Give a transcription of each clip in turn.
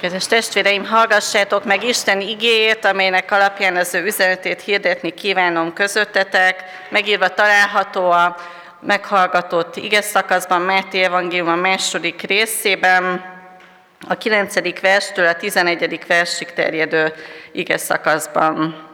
Kedves testvéreim, hallgassátok meg Isten igéjét, amelynek alapján az ő üzenetét hirdetni kívánom közöttetek. Megírva található a meghallgatott ige szakaszban, Máté Evangélium a második részében, a 9. verstől a 11. versig terjedő ige szakaszban.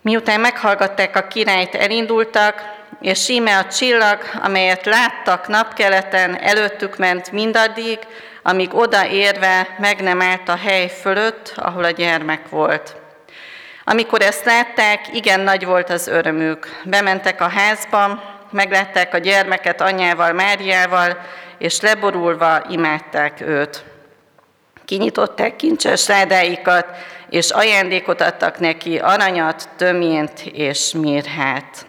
Miután meghallgatták a királyt, elindultak, és íme a csillag, amelyet láttak napkeleten, előttük ment mindaddig, amíg odaérve meg nem állt a hely fölött, ahol a gyermek volt. Amikor ezt látták, igen nagy volt az örömük. Bementek a házba, meglátták a gyermeket anyával, Máriával, és leborulva imádták őt. Kinyitották kincses rádáikat, és ajándékot adtak neki, aranyat, töményt és mirhát.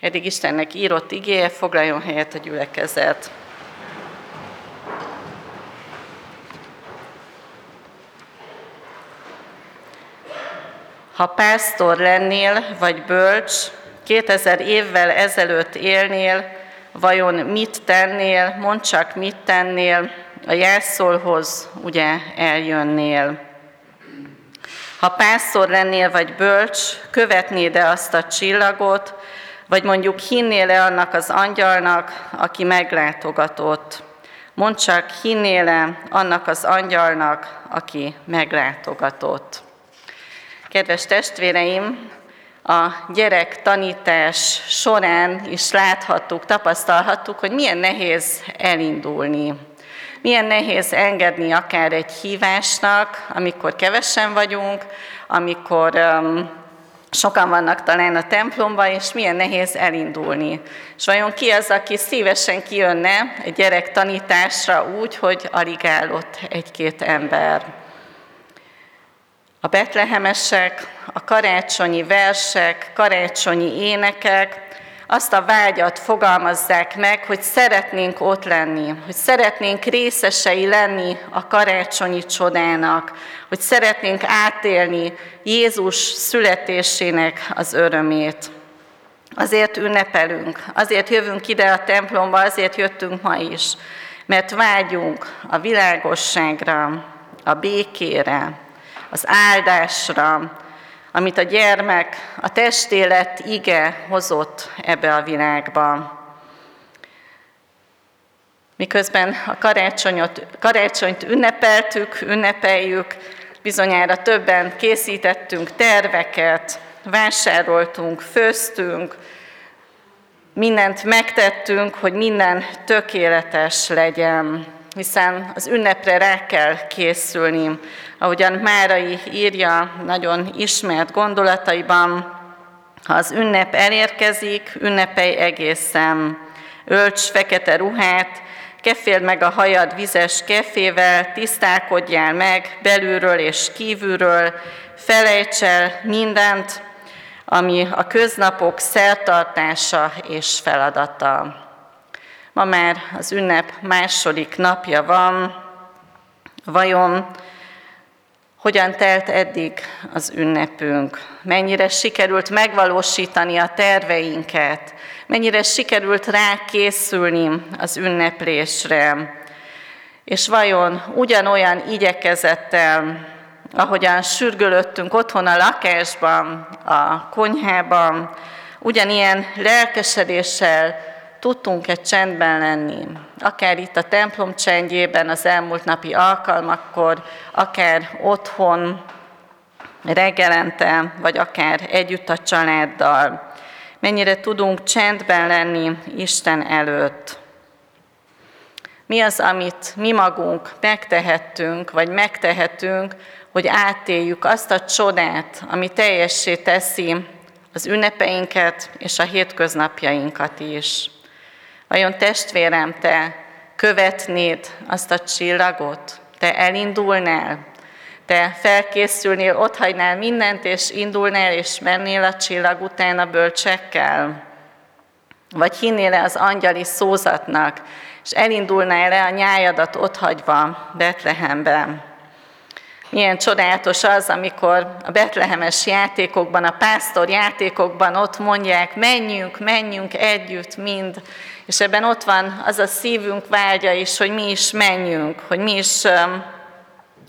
Eddig Istennek írott igéje, foglaljon helyet a gyülekezet. Ha pásztor lennél, vagy bölcs, 2000 évvel ezelőtt élnél, vajon mit tennél, mondd csak mit tennél, a jelszólhoz ugye eljönnél. Ha pásztor lennél vagy bölcs, követnéd-e azt a csillagot, vagy mondjuk hinnél-e annak az angyalnak, aki meglátogatott? Mondd csak, hinnél-e annak az angyalnak, aki meglátogatott? Kedves testvéreim, a gyerek tanítás során is láthattuk, tapasztalhattuk, hogy milyen nehéz elindulni. Milyen nehéz engedni akár egy hívásnak, amikor kevesen vagyunk, amikor um, sokan vannak talán a templomban, és milyen nehéz elindulni. És vajon ki az, aki szívesen kijönne egy gyerek tanításra úgy, hogy alig állott egy-két ember? A betlehemesek, a karácsonyi versek, karácsonyi énekek azt a vágyat fogalmazzák meg, hogy szeretnénk ott lenni, hogy szeretnénk részesei lenni a karácsonyi csodának, hogy szeretnénk átélni Jézus születésének az örömét. Azért ünnepelünk, azért jövünk ide a templomba, azért jöttünk ma is, mert vágyunk a világosságra, a békére, az áldásra, amit a gyermek, a testélet ige hozott ebbe a világba. Miközben a karácsonyot, karácsonyt ünnepeltük, ünnepeljük, bizonyára többen készítettünk terveket, vásároltunk, főztünk, mindent megtettünk, hogy minden tökéletes legyen hiszen az ünnepre rá kell készülni. Ahogyan Márai írja nagyon ismert gondolataiban, ha az ünnep elérkezik, ünnepelj egészen. Ölts fekete ruhát, keféld meg a hajad vizes kefével, tisztálkodjál meg belülről és kívülről, felejts el mindent, ami a köznapok szertartása és feladata. Ma már az ünnep második napja van. Vajon hogyan telt eddig az ünnepünk? Mennyire sikerült megvalósítani a terveinket? Mennyire sikerült rákészülni az ünneplésre? És vajon ugyanolyan igyekezettel, ahogyan sürgölöttünk otthon a lakásban, a konyhában, ugyanilyen lelkesedéssel tudtunk-e csendben lenni, akár itt a templom csendjében az elmúlt napi alkalmakkor, akár otthon reggelente, vagy akár együtt a családdal. Mennyire tudunk csendben lenni Isten előtt. Mi az, amit mi magunk megtehettünk, vagy megtehetünk, hogy átéljük azt a csodát, ami teljessé teszi az ünnepeinket és a hétköznapjainkat is. Vajon testvérem, te követnéd azt a csillagot? Te elindulnál? Te felkészülnél, otthagynál mindent, és indulnál, és mennél a csillag után a bölcsekkel? Vagy hinnél-e az angyali szózatnak, és elindulnál le a nyájadat otthagyva Betlehembe? Milyen csodálatos az, amikor a betlehemes játékokban, a pásztor játékokban ott mondják, menjünk, menjünk együtt mind, és ebben ott van az a szívünk vágya is, hogy mi is menjünk, hogy mi is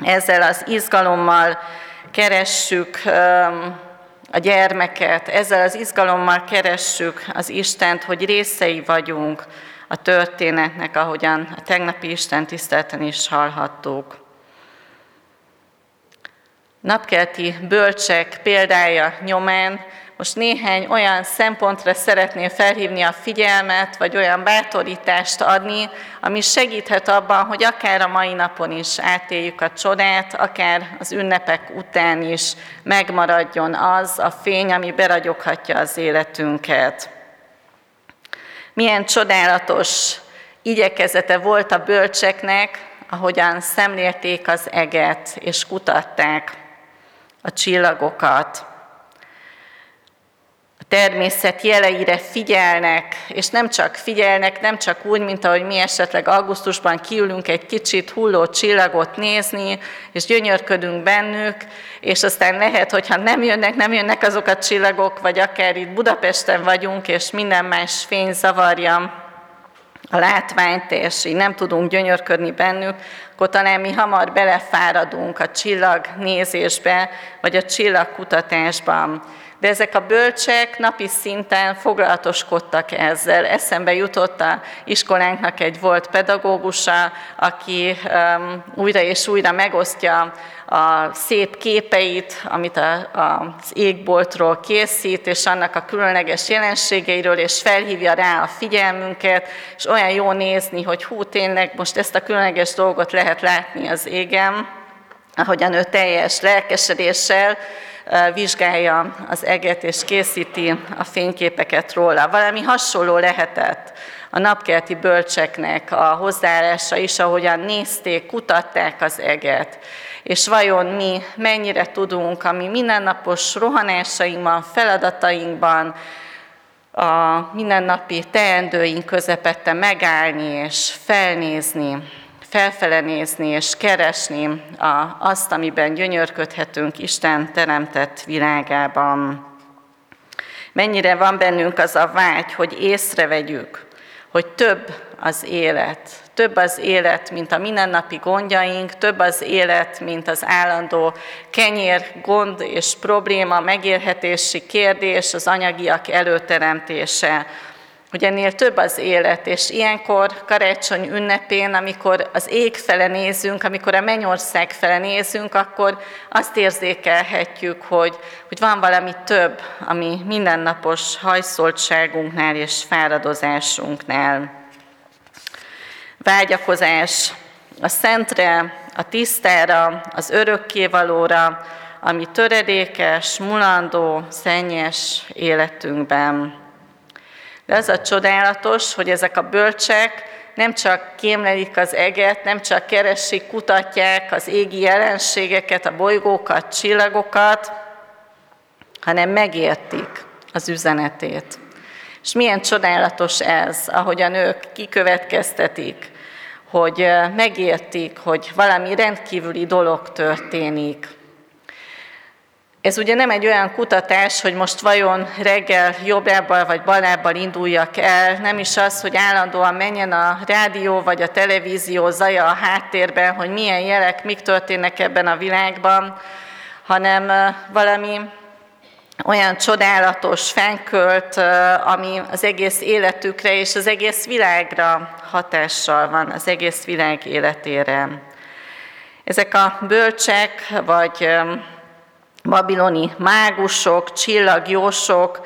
ezzel az izgalommal keressük a gyermeket, ezzel az izgalommal keressük az Istent, hogy részei vagyunk a történetnek, ahogyan a tegnapi Isten tisztelten is hallhattuk. Napkelti bölcsek példája nyomán most néhány olyan szempontra szeretném felhívni a figyelmet, vagy olyan bátorítást adni, ami segíthet abban, hogy akár a mai napon is átéljük a csodát, akár az ünnepek után is megmaradjon az a fény, ami beragyoghatja az életünket. Milyen csodálatos igyekezete volt a bölcseknek, ahogyan szemlélték az eget és kutatták a csillagokat természet jeleire figyelnek, és nem csak figyelnek, nem csak úgy, mint ahogy mi esetleg augusztusban kiülünk egy kicsit hulló csillagot nézni, és gyönyörködünk bennük, és aztán lehet, hogyha nem jönnek, nem jönnek azok a csillagok, vagy akár itt Budapesten vagyunk, és minden más fény zavarja a látványt, és így nem tudunk gyönyörködni bennük, akkor talán mi hamar belefáradunk a csillag nézésbe, vagy a csillagkutatásban de ezek a bölcsek napi szinten foglalatoskodtak ezzel. Eszembe jutott a iskolánknak egy volt pedagógusa, aki um, újra és újra megosztja a szép képeit, amit a, a, az égboltról készít, és annak a különleges jelenségeiről, és felhívja rá a figyelmünket, és olyan jó nézni, hogy hú, tényleg most ezt a különleges dolgot lehet látni az égen, ahogyan ő teljes lelkesedéssel vizsgálja az eget és készíti a fényképeket róla. Valami hasonló lehetett a napkelti bölcseknek a hozzáállása is, ahogyan nézték, kutatták az eget. És vajon mi mennyire tudunk a mi mindennapos rohanásainkban, feladatainkban, a mindennapi teendőink közepette megállni és felnézni felfele nézni és keresni a, azt, amiben gyönyörködhetünk Isten teremtett világában. Mennyire van bennünk az a vágy, hogy észrevegyük, hogy több az élet. Több az élet, mint a mindennapi gondjaink, több az élet, mint az állandó kenyér, gond és probléma, megélhetési kérdés, az anyagiak előteremtése, hogy ennél több az élet, és ilyenkor karácsony ünnepén, amikor az ég fele nézünk, amikor a mennyország fele nézünk, akkor azt érzékelhetjük, hogy, hogy van valami több, ami mindennapos hajszoltságunknál és fáradozásunknál. Vágyakozás a szentre, a tisztára, az örökkévalóra, ami töredékes, mulandó, szennyes életünkben. De az a csodálatos, hogy ezek a bölcsek nem csak kémlelik az eget, nem csak keresik, kutatják az égi jelenségeket, a bolygókat, csillagokat, hanem megértik az üzenetét. És milyen csodálatos ez, ahogyan ők kikövetkeztetik, hogy megértik, hogy valami rendkívüli dolog történik, ez ugye nem egy olyan kutatás, hogy most vajon reggel jobbábbal vagy balábbal induljak el, nem is az, hogy állandóan menjen a rádió vagy a televízió zaja a háttérben, hogy milyen jelek, mik történnek ebben a világban, hanem valami olyan csodálatos fenkölt, ami az egész életükre és az egész világra hatással van, az egész világ életére. Ezek a bölcsek, vagy babiloni mágusok, csillagjósok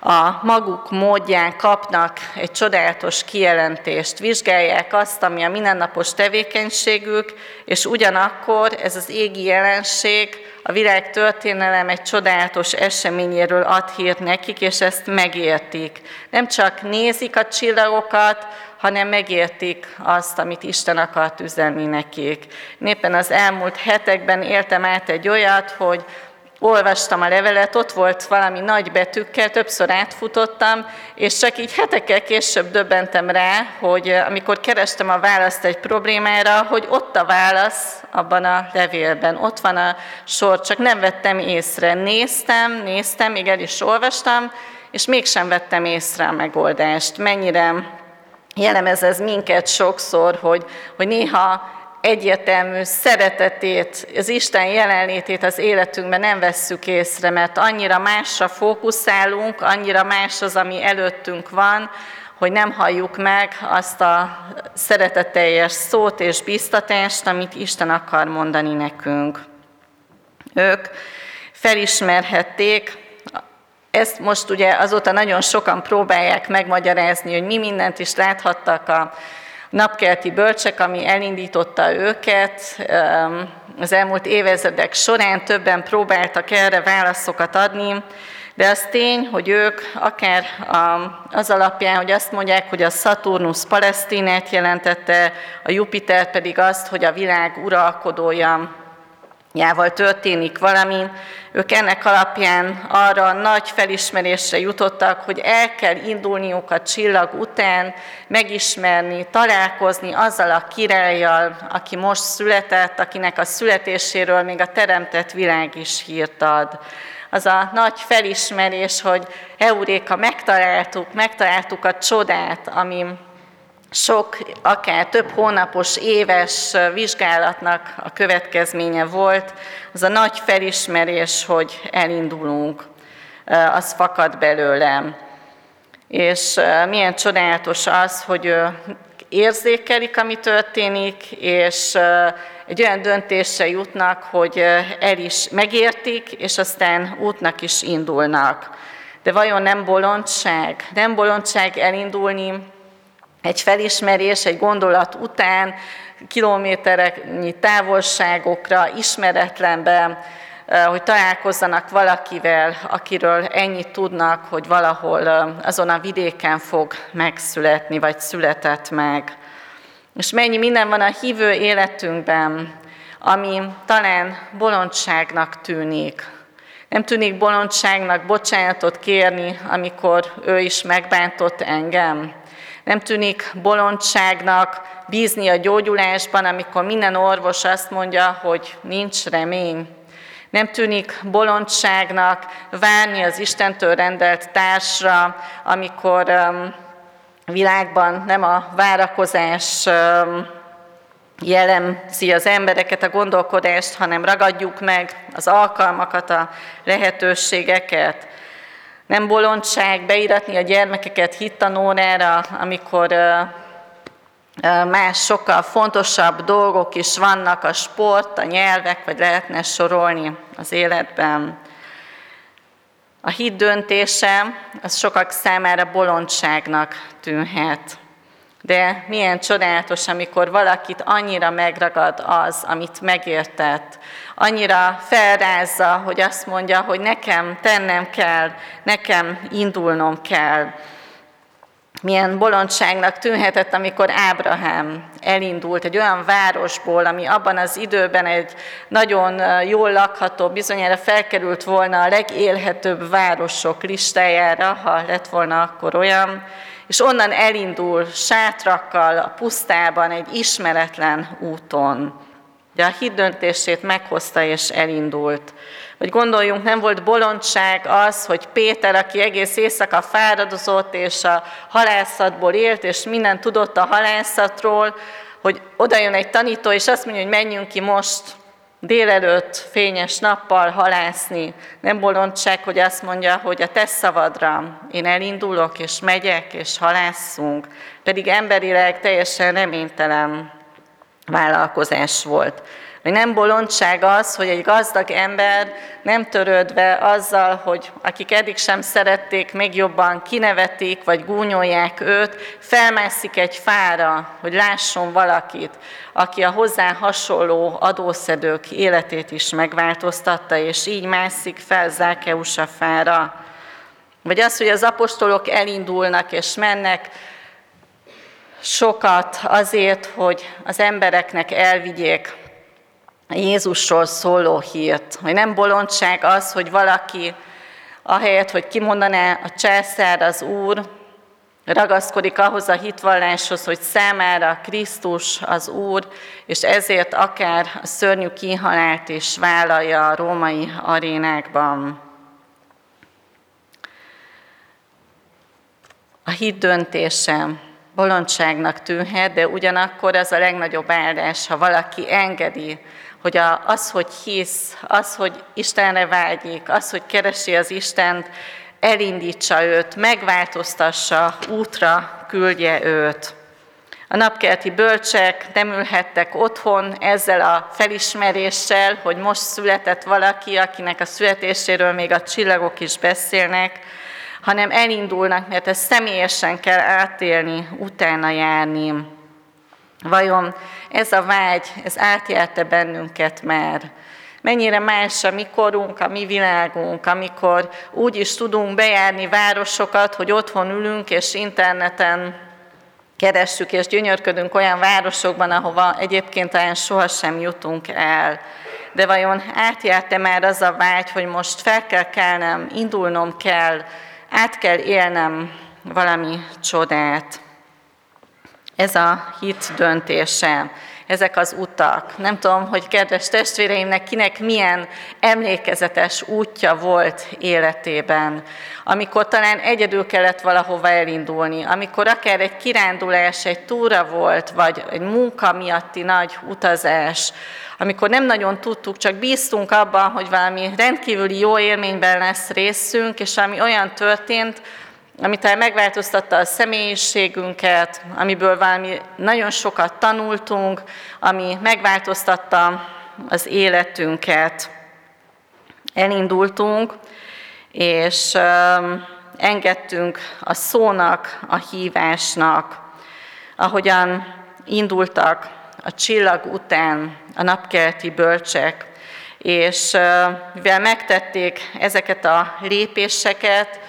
a maguk módján kapnak egy csodálatos kijelentést, vizsgálják azt, ami a mindennapos tevékenységük, és ugyanakkor ez az égi jelenség a világ történelem egy csodálatos eseményéről ad hírt nekik, és ezt megértik. Nem csak nézik a csillagokat, hanem megértik azt, amit Isten akart üzenni nekik. Éppen az elmúlt hetekben éltem át egy olyat, hogy olvastam a levelet, ott volt valami nagy betűkkel, többször átfutottam, és csak így hetekkel később döbbentem rá, hogy amikor kerestem a választ egy problémára, hogy ott a válasz abban a levélben, ott van a sor, csak nem vettem észre. Néztem, néztem, még el is olvastam, és mégsem vettem észre a megoldást. Mennyire jellemez ez minket sokszor, hogy, hogy néha egyértelmű szeretetét, az Isten jelenlétét az életünkben nem vesszük észre, mert annyira másra fókuszálunk, annyira más az, ami előttünk van, hogy nem halljuk meg azt a szeretetteljes szót és biztatást, amit Isten akar mondani nekünk. Ők felismerhették, ezt most ugye azóta nagyon sokan próbálják megmagyarázni, hogy mi mindent is láthattak a napkelti bölcsek, ami elindította őket. Az elmúlt évezredek során többen próbáltak erre válaszokat adni, de az tény, hogy ők akár az alapján, hogy azt mondják, hogy a Saturnus Palesztinát jelentette, a Jupiter pedig azt, hogy a világ uralkodója jával történik valami, ők ennek alapján arra nagy felismerésre jutottak, hogy el kell indulniuk a csillag után, megismerni, találkozni azzal a királlyal, aki most született, akinek a születéséről még a teremtett világ is hírt ad. Az a nagy felismerés, hogy Euréka, megtaláltuk, megtaláltuk a csodát, ami sok, akár több hónapos, éves vizsgálatnak a következménye volt, az a nagy felismerés, hogy elindulunk, az fakad belőlem. És milyen csodálatos az, hogy érzékelik, ami történik, és egy olyan döntésre jutnak, hogy el is megértik, és aztán útnak is indulnak. De vajon nem bolondság? Nem bolondság elindulni egy felismerés, egy gondolat után kilométereknyi távolságokra, ismeretlenbe, hogy találkozzanak valakivel, akiről ennyit tudnak, hogy valahol azon a vidéken fog megszületni, vagy született meg. És mennyi minden van a hívő életünkben, ami talán bolondságnak tűnik. Nem tűnik bolondságnak bocsánatot kérni, amikor ő is megbántott engem. Nem tűnik bolondságnak bízni a gyógyulásban, amikor minden orvos azt mondja, hogy nincs remény. Nem tűnik bolondságnak várni az Istentől rendelt társra, amikor um, világban nem a várakozás um, jellemzi az embereket, a gondolkodást, hanem ragadjuk meg az alkalmakat, a lehetőségeket. Nem bolondság beiratni a gyermekeket hittanórára, amikor más sokkal fontosabb dolgok is vannak, a sport, a nyelvek, vagy lehetne sorolni az életben. A hit döntése az sokak számára bolondságnak tűnhet. De milyen csodálatos, amikor valakit annyira megragad az, amit megértett, annyira felrázza, hogy azt mondja, hogy nekem tennem kell, nekem indulnom kell. Milyen bolondságnak tűnhetett, amikor Ábrahám elindult egy olyan városból, ami abban az időben egy nagyon jól lakható, bizonyára felkerült volna a legélhetőbb városok listájára, ha lett volna akkor olyan, és onnan elindul sátrakkal a pusztában egy ismeretlen úton. De a hit döntését meghozta és elindult. Vagy gondoljunk, nem volt bolondság az, hogy Péter, aki egész éjszaka fáradozott, és a halászatból élt, és minden tudott a halászatról, hogy oda jön egy tanító, és azt mondja, hogy menjünk ki most délelőtt fényes nappal halászni. Nem bolondság, hogy azt mondja, hogy a te szavadra én elindulok, és megyek, és halászunk. Pedig emberileg teljesen reménytelen vállalkozás volt. Hogy nem bolondság az, hogy egy gazdag ember nem törődve azzal, hogy akik eddig sem szerették, még jobban kinevetik, vagy gúnyolják őt, felmászik egy fára, hogy lásson valakit, aki a hozzá hasonló adószedők életét is megváltoztatta, és így mászik fel Zákeus a fára. Vagy az, hogy az apostolok elindulnak és mennek, sokat azért, hogy az embereknek elvigyék Jézusról szóló hírt. Hogy nem bolondság az, hogy valaki ahelyett, hogy kimondaná a császár az Úr, ragaszkodik ahhoz a hitvalláshoz, hogy számára Krisztus az Úr, és ezért akár a szörnyű kihalált is vállalja a római arénákban. A hit döntése bolondságnak tűnhet, de ugyanakkor az a legnagyobb áldás, ha valaki engedi, hogy az, hogy hisz, az, hogy Istenre vágyik, az, hogy keresi az Istent, elindítsa őt, megváltoztassa, útra küldje őt. A napkelti bölcsek nem ülhettek otthon ezzel a felismeréssel, hogy most született valaki, akinek a születéséről még a csillagok is beszélnek, hanem elindulnak, mert ezt személyesen kell átélni, utána járni. Vajon ez a vágy, ez átjárta bennünket már? Mennyire más a mi korunk, a mi világunk, amikor úgy is tudunk bejárni városokat, hogy otthon ülünk és interneten keressük és gyönyörködünk olyan városokban, ahova egyébként talán sohasem jutunk el. De vajon átjárt-e már az a vágy, hogy most fel kell kelnem, indulnom kell, át kell élnem valami csodát? Ez a hit döntése ezek az utak. Nem tudom, hogy kedves testvéreimnek kinek milyen emlékezetes útja volt életében, amikor talán egyedül kellett valahova elindulni, amikor akár egy kirándulás, egy túra volt, vagy egy munka miatti nagy utazás, amikor nem nagyon tudtuk, csak bíztunk abban, hogy valami rendkívüli jó élményben lesz részünk, és ami olyan történt, ami talán megváltoztatta a személyiségünket, amiből valami nagyon sokat tanultunk, ami megváltoztatta az életünket. Elindultunk, és engedtünk a szónak, a hívásnak, ahogyan indultak a csillag után a napkelti bölcsek, és mivel megtették ezeket a lépéseket,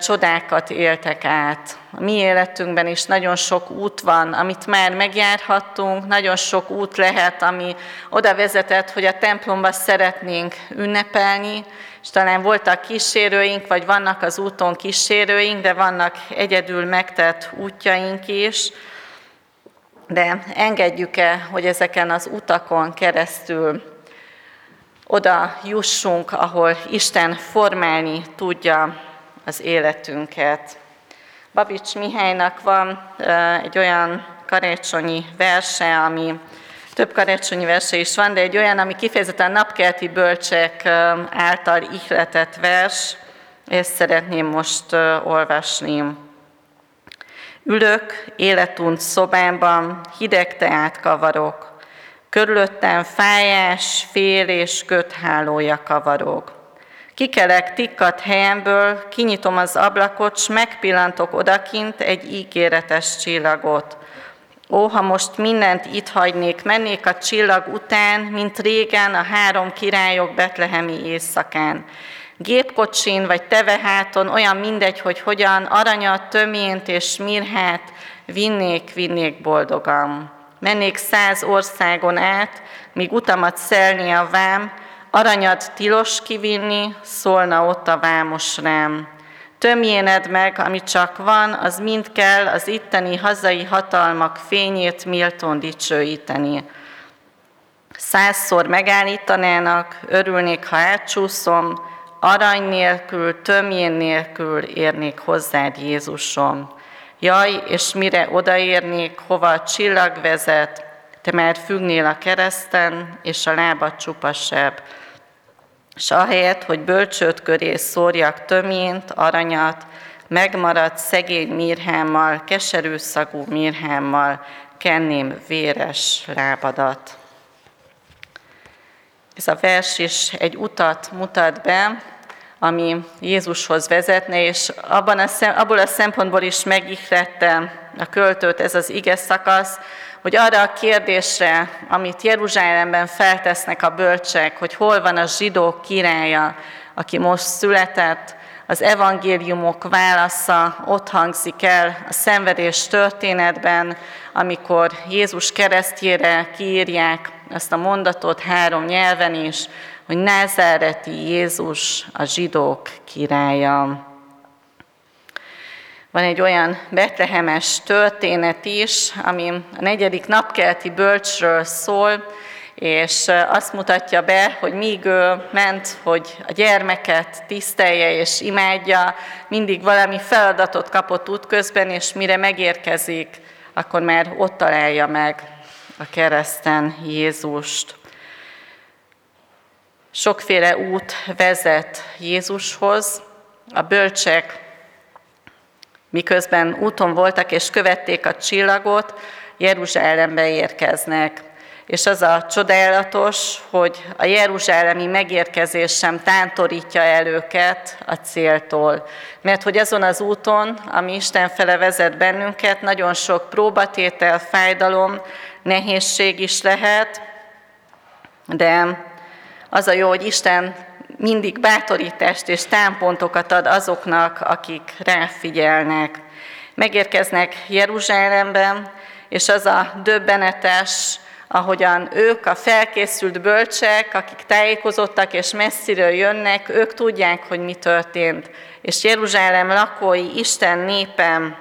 csodákat éltek át. A mi életünkben is nagyon sok út van, amit már megjárhattunk, nagyon sok út lehet, ami oda vezetett, hogy a templomba szeretnénk ünnepelni, és talán voltak kísérőink, vagy vannak az úton kísérőink, de vannak egyedül megtett útjaink is, de engedjük-e, hogy ezeken az utakon keresztül oda jussunk, ahol Isten formálni tudja az életünket. Babics Mihálynak van egy olyan karácsonyi verse, ami több karácsonyi verse is van, de egy olyan, ami kifejezetten napkelti bölcsek által ihletett vers, ezt szeretném most olvasni. Ülök életunt szobámban, hideg teát kavarok, körülöttem fájás, fél és köthálója kavarok. Kikelek tikkat helyemből, kinyitom az ablakot, s megpillantok odakint egy ígéretes csillagot. Ó, ha most mindent itt hagynék, mennék a csillag után, mint régen a három királyok betlehemi éjszakán. Gépkocsin vagy teveháton, olyan mindegy, hogy hogyan, aranyat, tömént és mirhát vinnék, vinnék boldogan. Mennék száz országon át, míg utamat szelni a vám, Aranyat tilos kivinni, szólna ott a vámos rám. Tömjéned meg, ami csak van, az mind kell az itteni hazai hatalmak fényét méltón dicsőíteni. Százszor megállítanának, örülnék, ha elcsúszom, arany nélkül, tömjén nélkül érnék hozzád, Jézusom. Jaj, és mire odaérnék, hova a csillag vezet, te már függnél a kereszten, és a lábad csupasebb és ahelyett, hogy bölcsőt köré szórjak tömjént, aranyat, megmaradt szegény mirhámmal, keserű szagú mirhámmal kenném véres lábadat. Ez a vers is egy utat mutat be, ami Jézushoz vezetne, és abban a szem, abból a szempontból is megihlette a költőt ez az ige szakasz, hogy arra a kérdésre, amit Jeruzsálemben feltesznek a bölcsek, hogy hol van a zsidók királya, aki most született, Az evangéliumok válasza ott hangzik el a szenvedés történetben, amikor Jézus keresztjére kiírják ezt a mondatot három nyelven is, hogy Názáreti Jézus a zsidók királya. Van egy olyan betlehemes történet is, ami a negyedik napkelti bölcsről szól, és azt mutatja be, hogy míg ő ment, hogy a gyermeket tisztelje és imádja, mindig valami feladatot kapott útközben, és mire megérkezik, akkor már ott találja meg a kereszten Jézust. Sokféle út vezet Jézushoz, a bölcsek miközben úton voltak és követték a csillagot, Jeruzsálembe érkeznek. És az a csodálatos, hogy a jeruzsálemi megérkezés sem tántorítja el őket a céltól. Mert hogy azon az úton, ami Isten fele vezet bennünket, nagyon sok próbatétel, fájdalom, nehézség is lehet, de az a jó, hogy Isten mindig bátorítást és támpontokat ad azoknak, akik ráfigyelnek. Megérkeznek Jeruzsálemben, és az a döbbenetes, ahogyan ők, a felkészült bölcsek, akik tájékozottak és messziről jönnek, ők tudják, hogy mi történt. És Jeruzsálem lakói, Isten népem,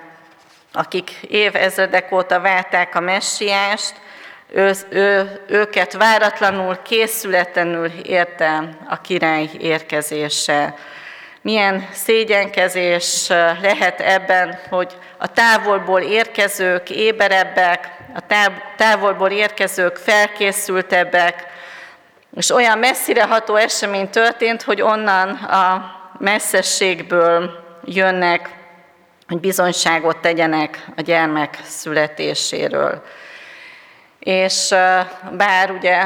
akik évezredek óta várták a messiást, ő, ő, őket váratlanul, készületlenül érte a király érkezése. Milyen szégyenkezés lehet ebben, hogy a távolból érkezők éberebbek, a távolból érkezők felkészültebbek, és olyan messzire ható esemény történt, hogy onnan a messzességből jönnek, hogy bizonyságot tegyenek a gyermek születéséről és bár ugye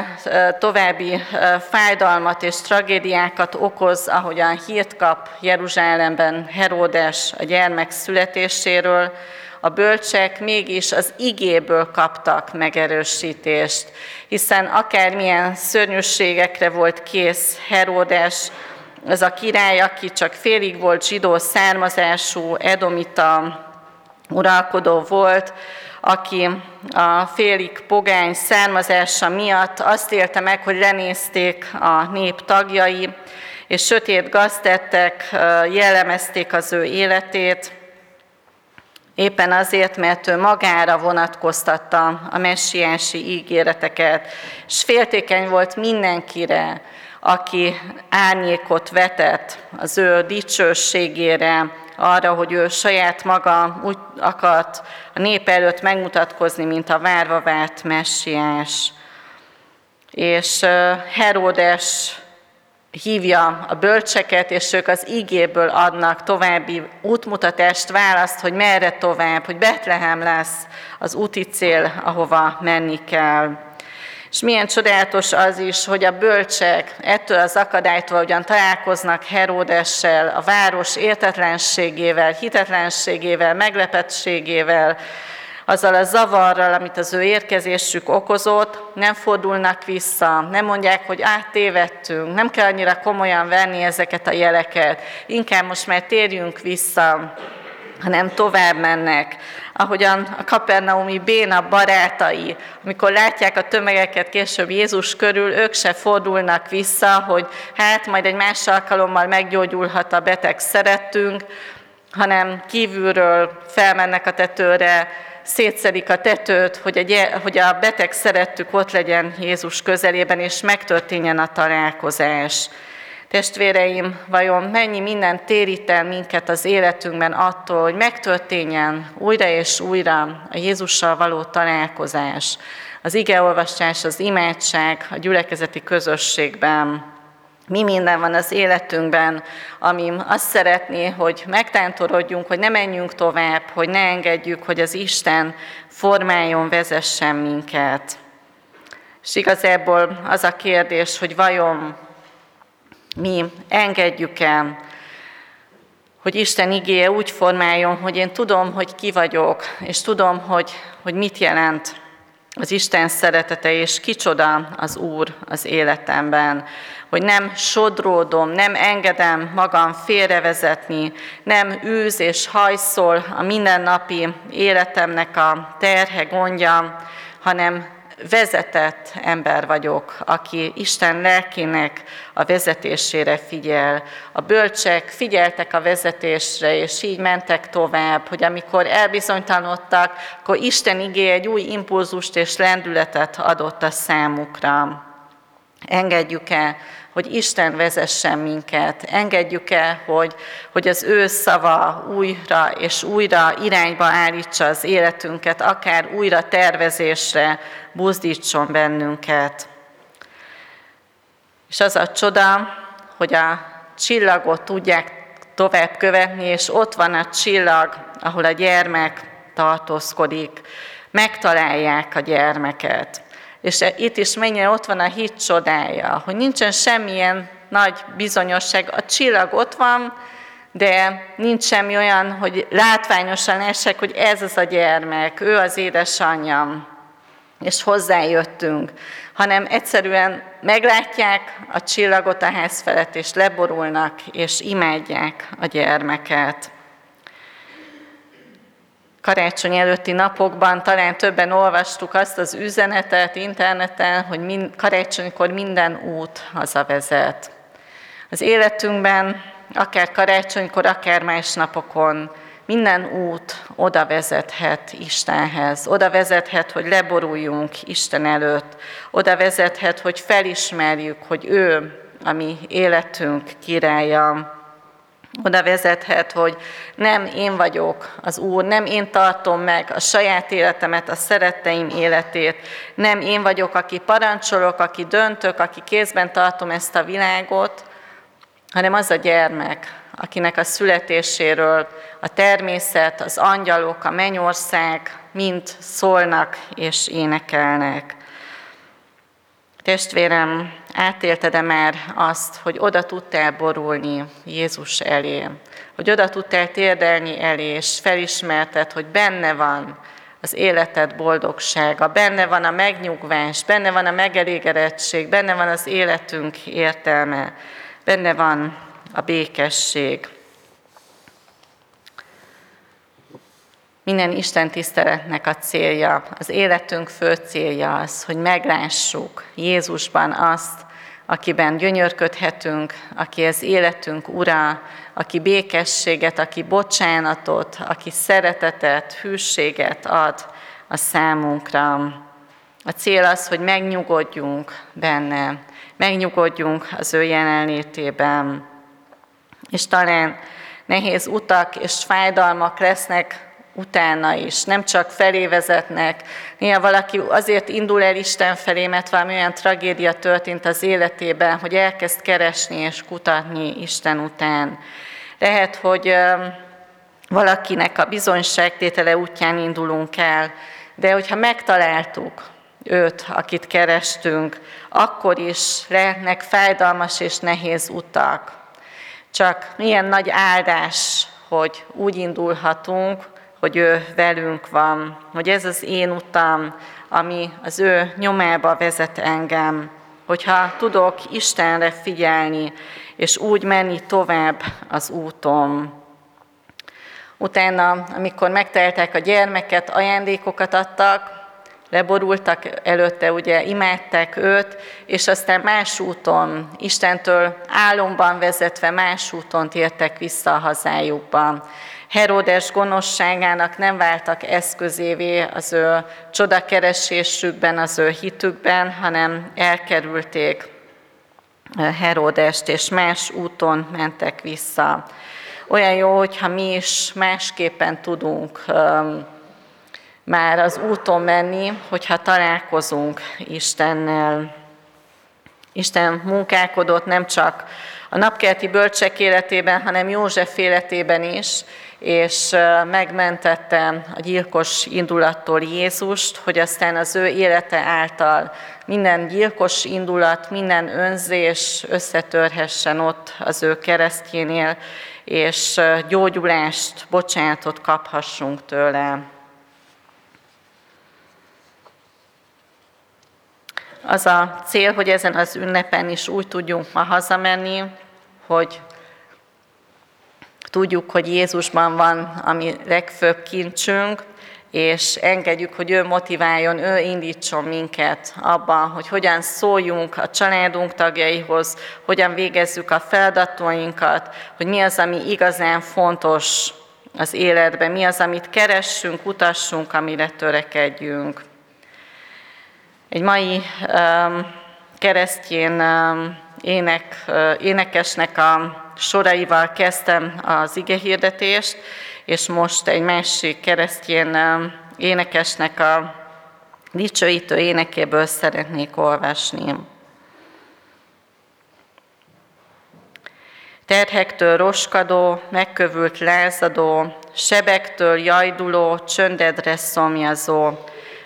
további fájdalmat és tragédiákat okoz, ahogyan hírt kap Jeruzsálemben Heródes a gyermek születéséről, a bölcsek mégis az igéből kaptak megerősítést, hiszen akármilyen szörnyűségekre volt kész Heródes, az a király, aki csak félig volt zsidó származású, edomita uralkodó volt, aki a félig pogány származása miatt azt élte meg, hogy lenézték a nép tagjai, és sötét gaztettek jellemezték az ő életét, éppen azért, mert ő magára vonatkoztatta a messiási ígéreteket, és féltékeny volt mindenkire, aki árnyékot vetett az ő dicsőségére, arra, hogy ő saját maga úgy akart a nép előtt megmutatkozni, mint a várva várt messiás. És Heródes hívja a bölcseket, és ők az igéből adnak további útmutatást, választ, hogy merre tovább, hogy Betlehem lesz az úti cél, ahova menni kell. És milyen csodálatos az is, hogy a bölcsek ettől az akadálytól ugyan találkoznak Heródessel, a város értetlenségével, hitetlenségével, meglepettségével, azzal a zavarral, amit az ő érkezésük okozott, nem fordulnak vissza, nem mondják, hogy áttévedtünk, nem kell annyira komolyan venni ezeket a jeleket, inkább most már térjünk vissza, hanem tovább mennek. Ahogyan a kapernaumi béna barátai, amikor látják a tömegeket később Jézus körül, ők se fordulnak vissza, hogy hát majd egy más alkalommal meggyógyulhat a beteg szerettünk, hanem kívülről felmennek a tetőre, szétszedik a tetőt, hogy a, beteg szerettük ott legyen Jézus közelében, és megtörténjen a találkozás. Testvéreim, vajon mennyi minden térít el minket az életünkben attól, hogy megtörténjen újra és újra a Jézussal való találkozás, az igeolvasás, az imádság a gyülekezeti közösségben. Mi minden van az életünkben, ami azt szeretné, hogy megtántorodjunk, hogy ne menjünk tovább, hogy ne engedjük, hogy az Isten formáljon, vezessen minket. És igazából az a kérdés, hogy vajon mi engedjük el, hogy Isten igéje úgy formáljon, hogy én tudom, hogy ki vagyok, és tudom, hogy, hogy mit jelent az Isten szeretete, és kicsoda az Úr az életemben, hogy nem sodródom, nem engedem magam félrevezetni, nem űz és hajszol a mindennapi életemnek a terhe, gondja, hanem vezetett ember vagyok, aki Isten lelkének a vezetésére figyel. A bölcsek figyeltek a vezetésre, és így mentek tovább, hogy amikor elbizonytalanodtak, akkor Isten igé egy új impulzust és lendületet adott a számukra. Engedjük el, hogy Isten vezessen minket. Engedjük el, hogy, hogy az ő szava újra és újra irányba állítsa az életünket, akár újra tervezésre buzdítson bennünket. És az a csoda, hogy a csillagot tudják tovább követni, és ott van a csillag, ahol a gyermek tartózkodik. Megtalálják a gyermeket. És itt is mennyire ott van a hit csodája, hogy nincsen semmilyen nagy bizonyosság. A csillag ott van, de nincs semmi olyan, hogy látványosan esek, hogy ez az a gyermek, ő az édesanyjam, és hozzájöttünk, hanem egyszerűen meglátják a csillagot a ház felett, és leborulnak, és imádják a gyermeket karácsony előtti napokban talán többen olvastuk azt az üzenetet interneten, hogy mind, karácsonykor minden út hazavezet. Az életünkben, akár karácsonykor, akár más napokon, minden út oda vezethet Istenhez, oda vezethet, hogy leboruljunk Isten előtt, oda vezethet, hogy felismerjük, hogy ő a mi életünk királya, oda vezethet, hogy nem én vagyok az Úr, nem én tartom meg a saját életemet, a szeretteim életét, nem én vagyok, aki parancsolok, aki döntök, aki kézben tartom ezt a világot, hanem az a gyermek, akinek a születéséről a természet, az angyalok, a mennyország mind szólnak és énekelnek. Testvérem, átélted-e már azt, hogy oda tudtál borulni Jézus elé, hogy oda tudtál térdelni elé, és felismerted, hogy benne van az életed boldogsága, benne van a megnyugvás, benne van a megelégedettség, benne van az életünk értelme, benne van a békesség. Minden Isten tiszteletnek a célja, az életünk fő célja az, hogy meglássuk Jézusban azt, akiben gyönyörködhetünk, aki az életünk ura, aki békességet, aki bocsánatot, aki szeretetet, hűséget ad a számunkra. A cél az, hogy megnyugodjunk benne, megnyugodjunk az ő jelenlétében. És talán nehéz utak és fájdalmak lesznek utána is, nem csak felé vezetnek. Néha valaki azért indul el Isten felé, mert valami olyan tragédia történt az életében, hogy elkezd keresni és kutatni Isten után. Lehet, hogy valakinek a bizonyságtétele útján indulunk el, de hogyha megtaláltuk őt, akit kerestünk, akkor is lehetnek fájdalmas és nehéz utak. Csak milyen nagy áldás, hogy úgy indulhatunk, hogy ő velünk van, hogy ez az én utam, ami az ő nyomába vezet engem, hogyha tudok Istenre figyelni, és úgy menni tovább az úton. Utána, amikor megteltek a gyermeket, ajándékokat adtak, leborultak előtte, ugye imádták őt, és aztán más úton, Istentől álomban vezetve más úton tértek vissza a hazájukba. Herodes gonoszságának nem váltak eszközévé az ő csodakeresésükben, az ő hitükben, hanem elkerülték Herodest, és más úton mentek vissza. Olyan jó, hogyha mi is másképpen tudunk már az úton menni, hogyha találkozunk Istennel. Isten munkálkodott nem csak a napkelti bölcsek életében, hanem József életében is, és megmentette a gyilkos indulattól Jézust, hogy aztán az ő élete által minden gyilkos indulat, minden önzés összetörhessen ott az ő keresztjénél, és gyógyulást, bocsánatot kaphassunk tőle. Az a cél, hogy ezen az ünnepen is úgy tudjunk ma hazamenni, hogy tudjuk, hogy Jézusban van a mi legfőbb kincsünk, és engedjük, hogy ő motiváljon, ő indítson minket abban, hogy hogyan szóljunk a családunk tagjaihoz, hogyan végezzük a feladatainkat, hogy mi az, ami igazán fontos az életben, mi az, amit keressünk, utassunk, amire törekedjünk. Egy mai um, keresztjén um, ének, uh, énekesnek a soraival kezdtem az igehirdetést, és most egy másik keresztjén énekesnek a dicsőítő énekéből szeretnék olvasni. Terhektől roskadó, megkövült lázadó, sebektől jajduló, csöndedre szomjazó,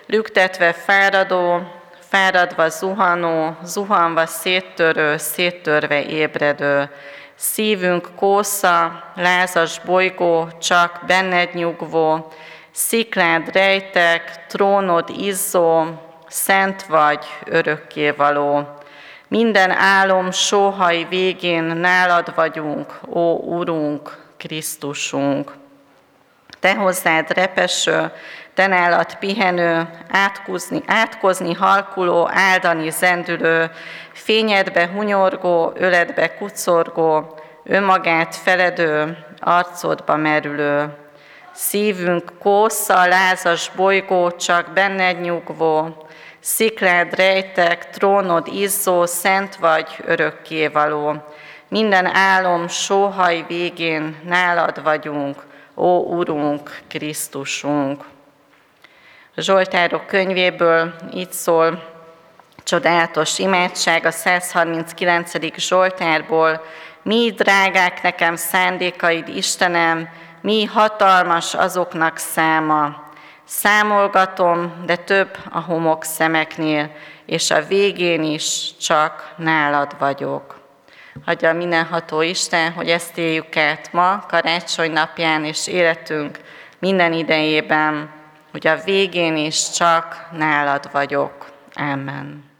lüktetve fáradó, fáradva zuhanó, zuhanva széttörő, széttörve ébredő, Szívünk kósza, lázas bolygó, csak benned nyugvó, sziklád rejtek, trónod izzó, szent vagy, örökkévaló. Minden álom sóhaj végén nálad vagyunk, ó Urunk, Krisztusunk. Te hozzád repeső, te nálad pihenő, átkozni, átkozni halkuló, áldani zendülő, fényedbe hunyorgó, öledbe kucorgó, önmagát feledő, arcodba merülő. Szívünk kósza, lázas bolygó, csak benned nyugvó, sziklád rejtek, trónod izzó, szent vagy, örökkévaló. Minden álom sóhaj végén nálad vagyunk, ó Urunk, Krisztusunk. A Zsoltárok könyvéből így szól csodálatos imádság a 139. Zsoltárból. Mi drágák nekem szándékaid, Istenem, mi hatalmas azoknak száma. Számolgatom, de több a homok szemeknél, és a végén is csak nálad vagyok. Hagyja mindenható Isten, hogy ezt éljük át ma, karácsony napján és életünk minden idejében, hogy a végén is csak nálad vagyok. Amen.